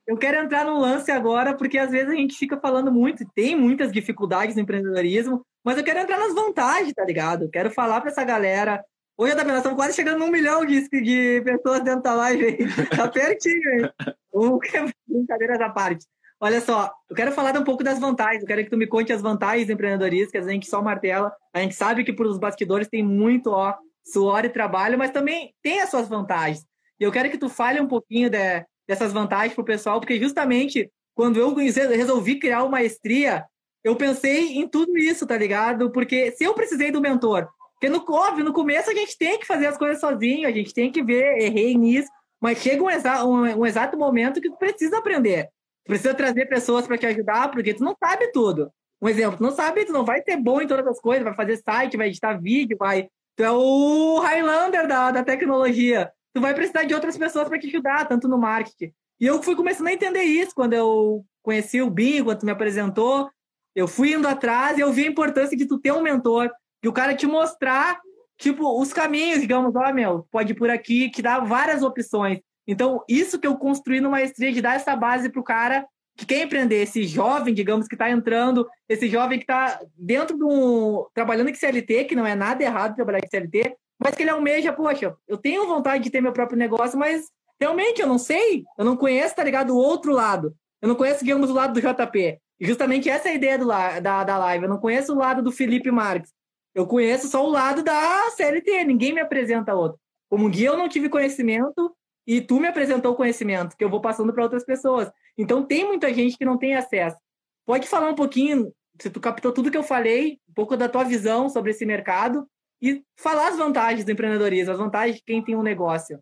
Eu quero entrar no lance agora, porque às vezes a gente fica falando muito, tem muitas dificuldades no empreendedorismo, mas eu quero entrar nas vantagens, tá ligado? Eu quero falar para essa galera. Hoje, nós estamos quase chegando num milhão de, de pessoas dentro da live aí. Tá (laughs) pertinho, hein? (laughs) (laughs) Brincadeiras à parte. Olha só, eu quero falar um pouco das vantagens. Eu quero que tu me conte as vantagens empreendedoristas, a gente só martela. A gente sabe que para os bastidores tem muito ó, suor e trabalho, mas também tem as suas vantagens. E eu quero que tu fale um pouquinho de, dessas vantagens para o pessoal, porque justamente quando eu resolvi criar uma maestria, eu pensei em tudo isso, tá ligado? Porque se eu precisei do mentor, porque no óbvio, no começo a gente tem que fazer as coisas sozinho, a gente tem que ver, errei nisso, mas chega um, exa um, um exato momento que tu precisa aprender. Precisa trazer pessoas para te ajudar, porque tu não sabe tudo. Um exemplo, tu não sabe, tu não vai ser bom em todas as coisas, vai fazer site, vai editar vídeo, vai. Tu é o Highlander da, da tecnologia tu vai precisar de outras pessoas para te ajudar, tanto no marketing. E eu fui começando a entender isso quando eu conheci o Binho, quando tu me apresentou. Eu fui indo atrás e eu vi a importância de tu ter um mentor, de o cara te mostrar, tipo, os caminhos, digamos, ó, oh, meu, pode ir por aqui, que dá várias opções. Então, isso que eu construí no Maestria, de dar essa base pro cara que quer empreender, esse jovem, digamos, que está entrando, esse jovem que está dentro de um. trabalhando em CLT, que não é nada errado trabalhar em CLT, mas que ele almeja, poxa, eu tenho vontade de ter meu próprio negócio, mas realmente eu não sei, eu não conheço, tá ligado, o outro lado. Eu não conheço, digamos, o lado do JP. E justamente essa é a ideia do, da, da live. Eu não conheço o lado do Felipe Marques. Eu conheço só o lado da CLT, ninguém me apresenta outro. Como guia, eu não tive conhecimento e tu me apresentou o conhecimento, que eu vou passando para outras pessoas. Então, tem muita gente que não tem acesso. Pode falar um pouquinho, se tu captou tudo que eu falei, um pouco da tua visão sobre esse mercado e falar as vantagens do empreendedorismo, as vantagens de quem tem um negócio.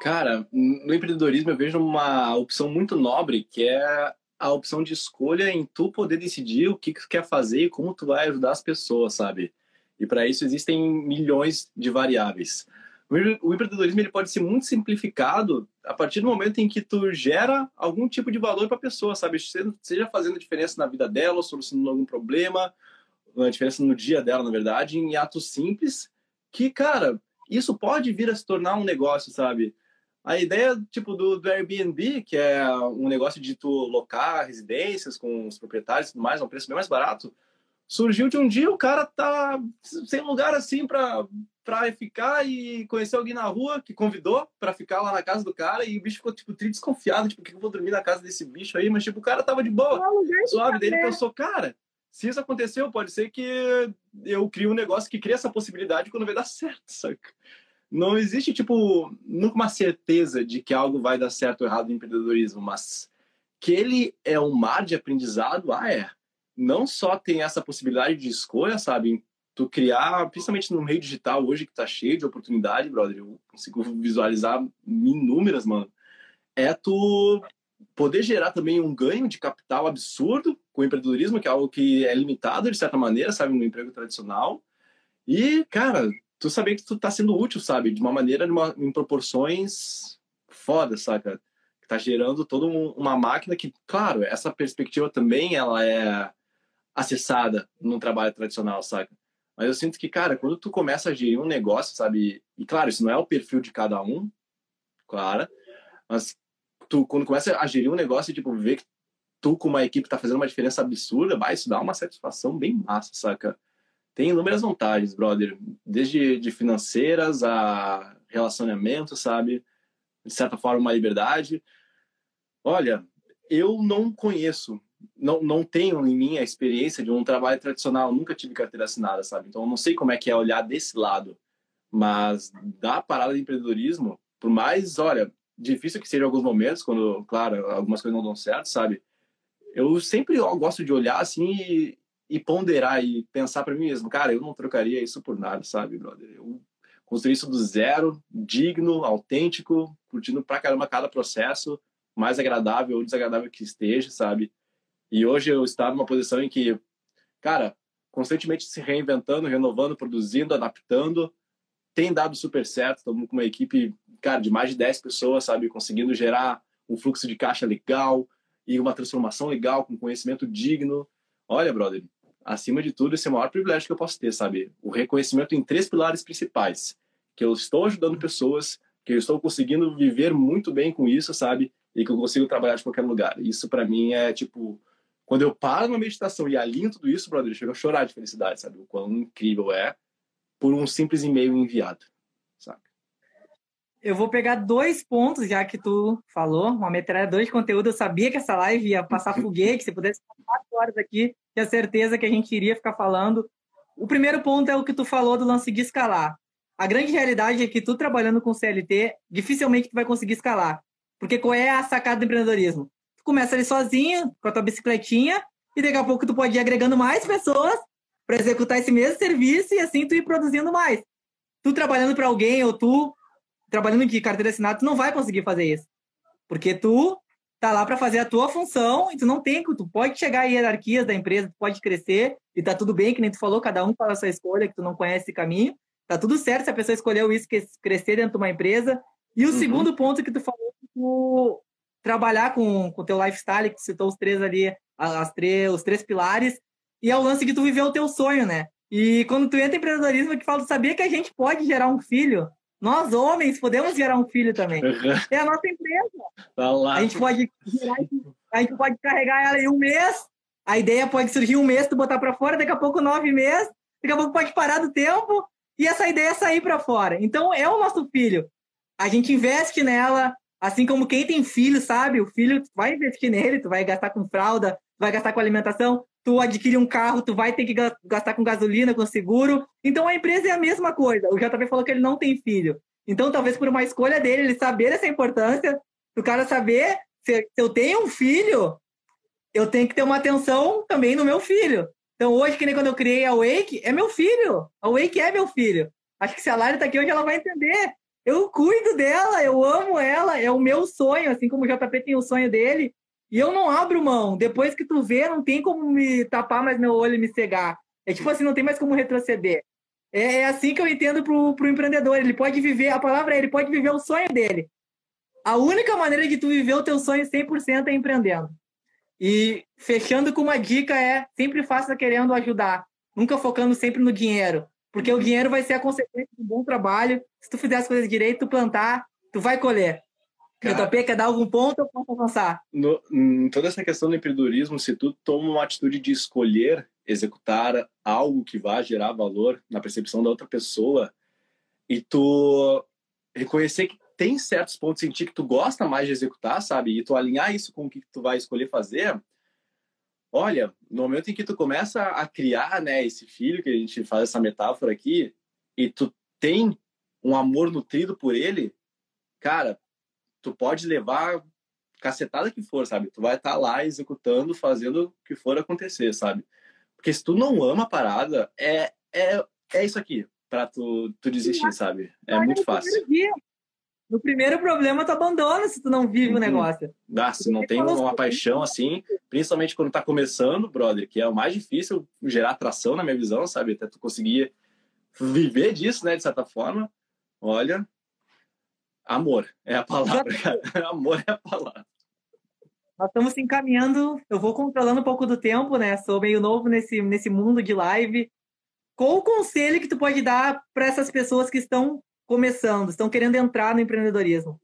Cara, no empreendedorismo eu vejo uma opção muito nobre, que é a opção de escolha em tu poder decidir o que, tu quer fazer e como tu vai ajudar as pessoas, sabe? E para isso existem milhões de variáveis. O empreendedorismo ele pode ser muito simplificado a partir do momento em que tu gera algum tipo de valor para a pessoa, sabe? Seja fazendo diferença na vida dela, solucionando algum problema, a diferença no dia dela, na verdade, em atos simples, que, cara, isso pode vir a se tornar um negócio, sabe? A ideia, tipo, do, do Airbnb, que é um negócio de tu locar residências com os proprietários e tudo mais, a um preço bem mais barato, surgiu de um dia o cara tá sem lugar assim para para ficar e conhecer alguém na rua que convidou para ficar lá na casa do cara e o bicho ficou tipo tri desconfiado, tipo, que eu vou dormir na casa desse bicho aí? Mas tipo, o cara tava de boa, suave, dele pensou, cara, se isso aconteceu, pode ser que eu crie um negócio que cria essa possibilidade quando vai dar certo, (laughs) saca? Não existe, tipo, nunca uma certeza de que algo vai dar certo ou errado no empreendedorismo, mas que ele é um mar de aprendizado, ah, é. Não só tem essa possibilidade de escolha, sabe? Tu criar, principalmente no meio digital hoje, que tá cheio de oportunidade, brother, eu consigo visualizar inúmeras, mano. É tu poder gerar também um ganho de capital absurdo com o empreendedorismo, que é algo que é limitado de certa maneira, sabe, no emprego tradicional. E, cara, tu saber que tu tá sendo útil, sabe, de uma maneira, de uma, em proporções foda, saca? Que tá gerando toda um, uma máquina que, claro, essa perspectiva também ela é acessada no trabalho tradicional, saca? Mas eu sinto que, cara, quando tu começa a gerir um negócio, sabe? E claro, isso não é o perfil de cada um, claro, mas tu, quando começa a gerir um negócio e, tipo, ver que tu com uma equipe tá fazendo uma diferença absurda, vai, isso dá uma satisfação bem massa, saca? Tem inúmeras vantagens, brother. Desde de financeiras a relacionamento, sabe? De certa forma, uma liberdade. Olha, eu não conheço, não, não tenho em mim a experiência de um trabalho tradicional, nunca tive carteira assinada, sabe? Então, eu não sei como é que é olhar desse lado. Mas da parada de empreendedorismo, por mais, olha, difícil que seja alguns momentos, quando, claro, algumas coisas não dão certo, sabe? Eu sempre gosto de olhar assim e, e ponderar e pensar para mim mesmo, cara, eu não trocaria isso por nada, sabe, brother? Eu construí isso do zero, digno, autêntico, curtindo pra caramba cada processo, mais agradável ou desagradável que esteja, sabe? E hoje eu estou numa posição em que, cara, constantemente se reinventando, renovando, produzindo, adaptando, tem dado super certo. Estamos com uma equipe, cara, de mais de 10 pessoas, sabe? Conseguindo gerar um fluxo de caixa legal e uma transformação legal, com conhecimento digno. Olha, brother, acima de tudo, esse é o maior privilégio que eu posso ter, sabe? O reconhecimento em três pilares principais. Que eu estou ajudando pessoas, que eu estou conseguindo viver muito bem com isso, sabe? E que eu consigo trabalhar de qualquer lugar. Isso para mim é tipo quando eu paro na meditação e alinho tudo isso, brother, eu chego a chorar de felicidade, sabe? O quão incrível é por um simples e-mail enviado, sabe? Eu vou pegar dois pontos, já que tu falou, uma metralhadora de conteúdo. Eu sabia que essa live ia passar foguete, se pudesse ficar quatro horas aqui, tinha certeza que a gente iria ficar falando. O primeiro ponto é o que tu falou do lance de escalar. A grande realidade é que tu trabalhando com CLT, dificilmente tu vai conseguir escalar. Porque qual é a sacada do empreendedorismo? Começa ali sozinho, com a tua bicicletinha, e daqui a pouco tu pode ir agregando mais pessoas para executar esse mesmo serviço e assim tu ir produzindo mais. Tu trabalhando para alguém ou tu trabalhando de carteira assinada, tu não vai conseguir fazer isso. Porque tu tá lá para fazer a tua função e tu não tem, tu pode chegar em hierarquias da empresa, tu pode crescer e tá tudo bem, que nem tu falou, cada um faz a sua escolha, que tu não conhece esse caminho. Tá tudo certo se a pessoa escolheu isso, que crescer dentro de uma empresa. E o uhum. segundo ponto que tu falou, tu trabalhar com o teu lifestyle, que tu citou os três ali, as três, os três pilares, e é o lance que tu viveu o teu sonho, né? E quando tu entra em empreendedorismo, que fala, sabia que a gente pode gerar um filho? Nós, homens, podemos gerar um filho também. É a nossa empresa. Tá. A gente pode gerar, a gente pode carregar ela em um mês. A ideia pode surgir um mês, tu botar para fora, daqui a pouco nove meses, daqui a pouco pode parar do tempo e essa ideia é sair para fora. Então é o nosso filho. A gente investe nela, assim como quem tem filho, sabe? O filho vai investir nele, tu vai gastar com fralda, vai gastar com alimentação, tu adquire um carro, tu vai ter que gastar com gasolina, com seguro. Então a empresa é a mesma coisa. O JP falou que ele não tem filho. Então talvez por uma escolha dele, ele saber essa importância, o cara saber se, eu tenho um filho, eu tenho que ter uma atenção também no meu filho. Então, hoje, que nem quando eu criei a Wake, é meu filho. A Wake é meu filho. Acho que se a Lari tá aqui hoje, ela vai entender. Eu cuido dela, eu amo ela, é o meu sonho, assim como o JP tem o sonho dele. E eu não abro mão. Depois que tu vê, não tem como me tapar mais meu olho e me cegar. É tipo assim, não tem mais como retroceder. É, é assim que eu entendo pro, pro empreendedor. Ele pode viver, a palavra é, ele pode viver o sonho dele. A única maneira de tu viver o teu sonho 100% é empreendendo. E fechando com uma dica é sempre faça querendo ajudar, nunca focando sempre no dinheiro, porque o dinheiro vai ser a consequência de um bom trabalho. Se tu fizer as coisas direito, tu plantar, tu vai colher. Cara, JP, quer dar algum ponto ou posso avançar? No, em toda essa questão do empreendedorismo, se tu toma uma atitude de escolher executar algo que vá gerar valor na percepção da outra pessoa e tu reconhecer que tem certos pontos em ti que tu gosta mais de executar, sabe? E tu alinhar isso com o que tu vai escolher fazer. Olha, no momento em que tu começa a criar, né, esse filho que a gente faz essa metáfora aqui, e tu tem um amor nutrido por ele, cara, tu pode levar cacetada que for, sabe? Tu vai estar tá lá executando, fazendo o que for acontecer, sabe? Porque se tu não ama a parada, é, é, é isso aqui, pra tu, tu desistir, sabe? É muito fácil. No primeiro problema, tu abandona se tu não vive uhum. o negócio. Ah, se não tem uma paixão assim, principalmente quando tá começando, brother, que é o mais difícil gerar atração na minha visão, sabe? Até tu conseguir viver disso, né, de certa forma. Olha, amor é a palavra, cara. (laughs) amor é a palavra. Nós estamos se encaminhando, eu vou controlando um pouco do tempo, né? Sou meio novo nesse, nesse mundo de live. Qual o conselho que tu pode dar para essas pessoas que estão começando, estão querendo entrar no empreendedorismo?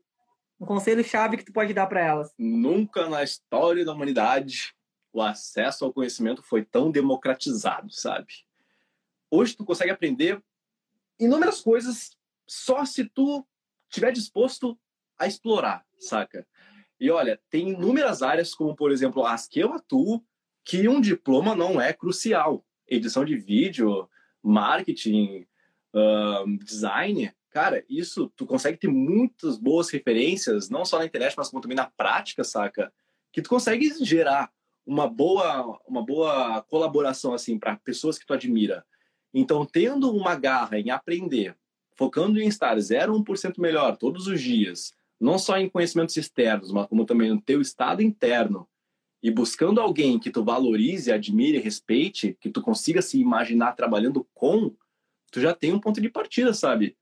Um conselho-chave que tu pode dar para elas? Nunca na história da humanidade o acesso ao conhecimento foi tão democratizado, sabe? Hoje tu consegue aprender inúmeras coisas só se tu estiver disposto a explorar, saca? E olha, tem inúmeras áreas, como por exemplo as que eu atuo, que um diploma não é crucial. Edição de vídeo, marketing, uh, design, cara, isso tu consegue ter muitas boas referências, não só na internet, mas também na prática, saca? Que tu consegue gerar uma boa, uma boa colaboração assim para pessoas que tu admira. Então, tendo uma garra em aprender, focando em estar 0,1% melhor todos os dias, não só em conhecimentos externos, mas como também no teu estado interno, e buscando alguém que tu valorize, admire, respeite, que tu consiga se imaginar trabalhando com, tu já tem um ponto de partida, sabe?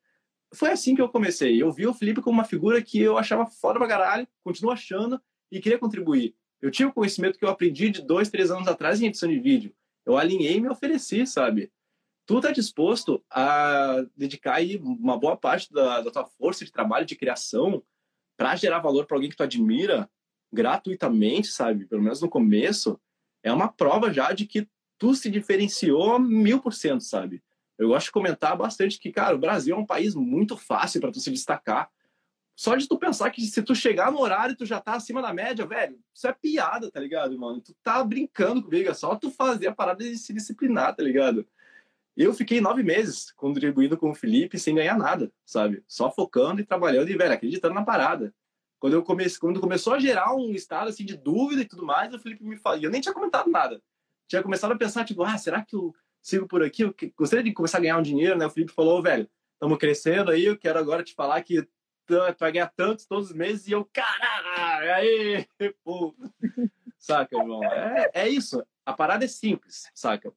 Foi assim que eu comecei. Eu vi o Felipe como uma figura que eu achava foda pra caralho, continuo achando e queria contribuir. Eu tinha o conhecimento que eu aprendi de dois, três anos atrás em edição de vídeo. Eu alinhei e me ofereci, sabe? Tu tá disposto a dedicar aí uma boa parte da, da tua força de trabalho, de criação, para gerar valor para alguém que tu admira gratuitamente, sabe? Pelo menos no começo, é uma prova já de que tu se diferenciou mil por cento, sabe? Eu gosto de comentar bastante que, cara, o Brasil é um país muito fácil para tu se destacar. Só de tu pensar que se tu chegar no horário tu já tá acima da média, velho, isso é piada, tá ligado, mano? Tu tá brincando comigo, é só tu fazer a parada de se disciplinar, tá ligado? Eu fiquei nove meses contribuindo com o Felipe sem ganhar nada, sabe? Só focando e trabalhando e, velho, acreditando na parada. Quando eu comecei, quando começou a gerar um estado assim de dúvida e tudo mais, o Felipe me falou, eu nem tinha comentado nada. Tinha começado a pensar, tipo, ah, será que eu sigo por aqui? Eu gostaria de começar a ganhar um dinheiro, né? O Felipe falou, velho, estamos crescendo aí, eu quero agora te falar que tu vai ganhar tantos todos os meses e eu, caralho, aí, (laughs) pô. Saca, irmão? É, é isso. A parada é simples, saca?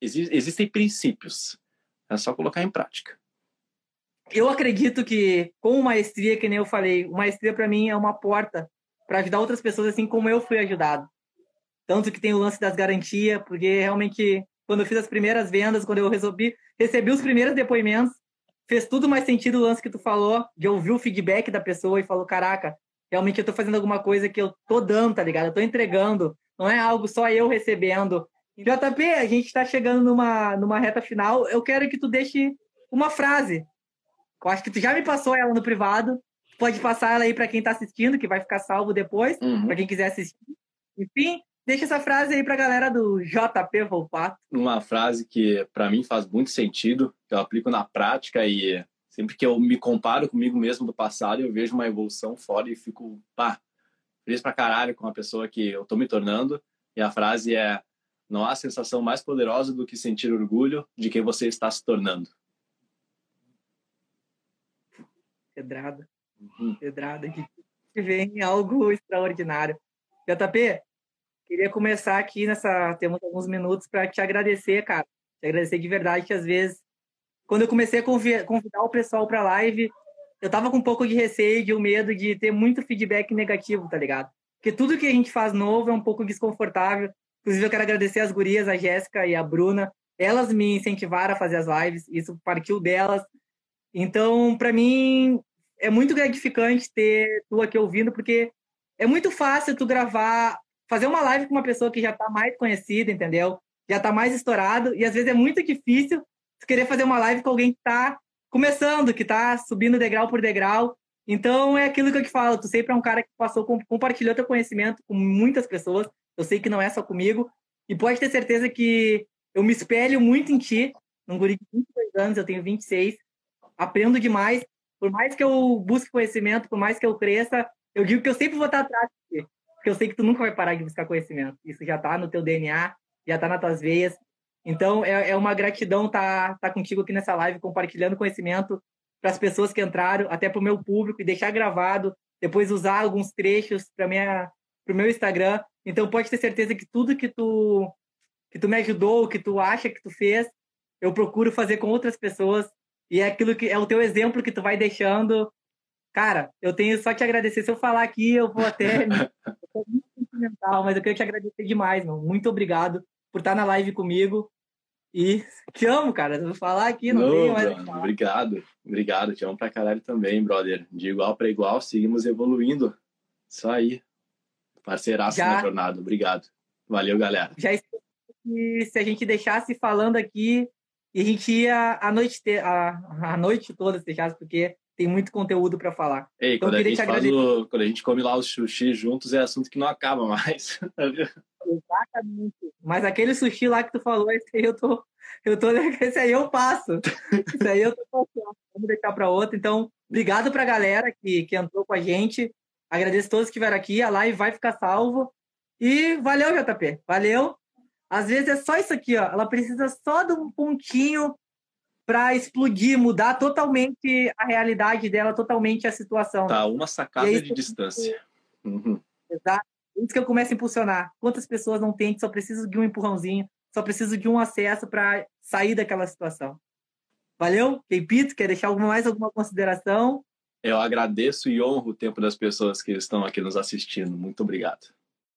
existem princípios. É só colocar em prática. Eu acredito que, com maestria, que nem eu falei, maestria para mim é uma porta para ajudar outras pessoas assim como eu fui ajudado. Tanto que tem o lance das garantias, porque realmente, quando eu fiz as primeiras vendas, quando eu resolvi, recebi os primeiros depoimentos, fez tudo mais sentido o lance que tu falou, de ouvir o feedback da pessoa e falou, caraca, realmente eu tô fazendo alguma coisa que eu tô dando, tá ligado? Eu tô entregando, não é algo só eu recebendo. JP, a gente está chegando numa, numa reta final. Eu quero que tu deixe uma frase. Eu acho que tu já me passou ela no privado. Pode passar ela aí para quem está assistindo, que vai ficar salvo depois, uhum. para quem quiser assistir. Enfim, deixa essa frase aí para a galera do JP Volpato. Uma frase que para mim faz muito sentido, que eu aplico na prática e sempre que eu me comparo comigo mesmo do passado, eu vejo uma evolução fora e fico, pá, feliz pra caralho com a pessoa que eu tô me tornando. E a frase é não há sensação mais poderosa do que sentir orgulho de quem você está se tornando. Pedrada. Uhum. Pedrada que vem algo extraordinário. JP, queria começar aqui nessa. Temos alguns minutos para te agradecer, cara. Te agradecer de verdade, que às vezes, quando eu comecei a convidar o pessoal para live, eu tava com um pouco de receio, de um medo de ter muito feedback negativo, tá ligado? Porque tudo que a gente faz novo é um pouco desconfortável. Inclusive, eu quero agradecer as gurias, a Jéssica e a Bruna. Elas me incentivaram a fazer as lives, isso partiu delas. Então, para mim, é muito gratificante ter tu aqui ouvindo, porque é muito fácil tu gravar, fazer uma live com uma pessoa que já está mais conhecida, entendeu? Já está mais estourado, e às vezes é muito difícil querer fazer uma live com alguém que está começando, que está subindo degrau por degrau. Então, é aquilo que eu te falo, tu sempre é um cara que passou, compartilhou teu conhecimento com muitas pessoas, eu sei que não é só comigo. E pode ter certeza que eu me espelho muito em ti. Num guri de 22 anos, eu tenho 26. Aprendo demais. Por mais que eu busque conhecimento, por mais que eu cresça, eu digo que eu sempre vou estar atrás de ti. Porque eu sei que tu nunca vai parar de buscar conhecimento. Isso já está no teu DNA, já está nas tuas veias. Então, é, é uma gratidão estar tá, tá contigo aqui nessa live, compartilhando conhecimento para as pessoas que entraram, até para o meu público, e deixar gravado, depois usar alguns trechos para o meu Instagram. Então pode ter certeza que tudo que tu que tu me ajudou, que tu acha que tu fez, eu procuro fazer com outras pessoas e é aquilo que é o teu exemplo que tu vai deixando. Cara, eu tenho só te agradecer. Se eu falar aqui, eu vou até (laughs) eu muito sentimental, mas eu queria te agradecer demais, meu. Muito obrigado por estar na live comigo. E te amo, cara. Vou falar aqui, não, não tenho mais. Obrigado, obrigado. Te amo pra caralho também, brother. De igual para igual, seguimos evoluindo. Isso aí. Parceiraço já, na jornada. Obrigado. Valeu, galera. Já que se a gente deixasse falando aqui, e a gente ia a noite, te, a, a noite toda, se deixasse, porque tem muito conteúdo para falar. Ei, então, quando, a gente faz o, quando a gente come lá os sushi juntos, é assunto que não acaba mais. (laughs) Exatamente. Mas aquele sushi lá que tu falou, esse aí eu tô. Eu tô (laughs) esse aí eu passo. Esse aí eu tô passando. vamos deixar para outra. Então, obrigado para a galera que, que entrou com a gente. Agradeço a todos que vieram aqui. A live vai ficar salvo. E valeu, JP. Valeu. Às vezes é só isso aqui, ó. Ela precisa só de um pontinho para explodir, mudar totalmente a realidade dela, totalmente a situação. Tá, uma sacada é de distância. Uhum. Exato. É isso que eu começo a impulsionar. Quantas pessoas não têm, só precisam de um empurrãozinho, só precisam de um acesso para sair daquela situação. Valeu? Keipito, quer deixar mais alguma consideração? Eu agradeço e honro o tempo das pessoas que estão aqui nos assistindo. Muito obrigado.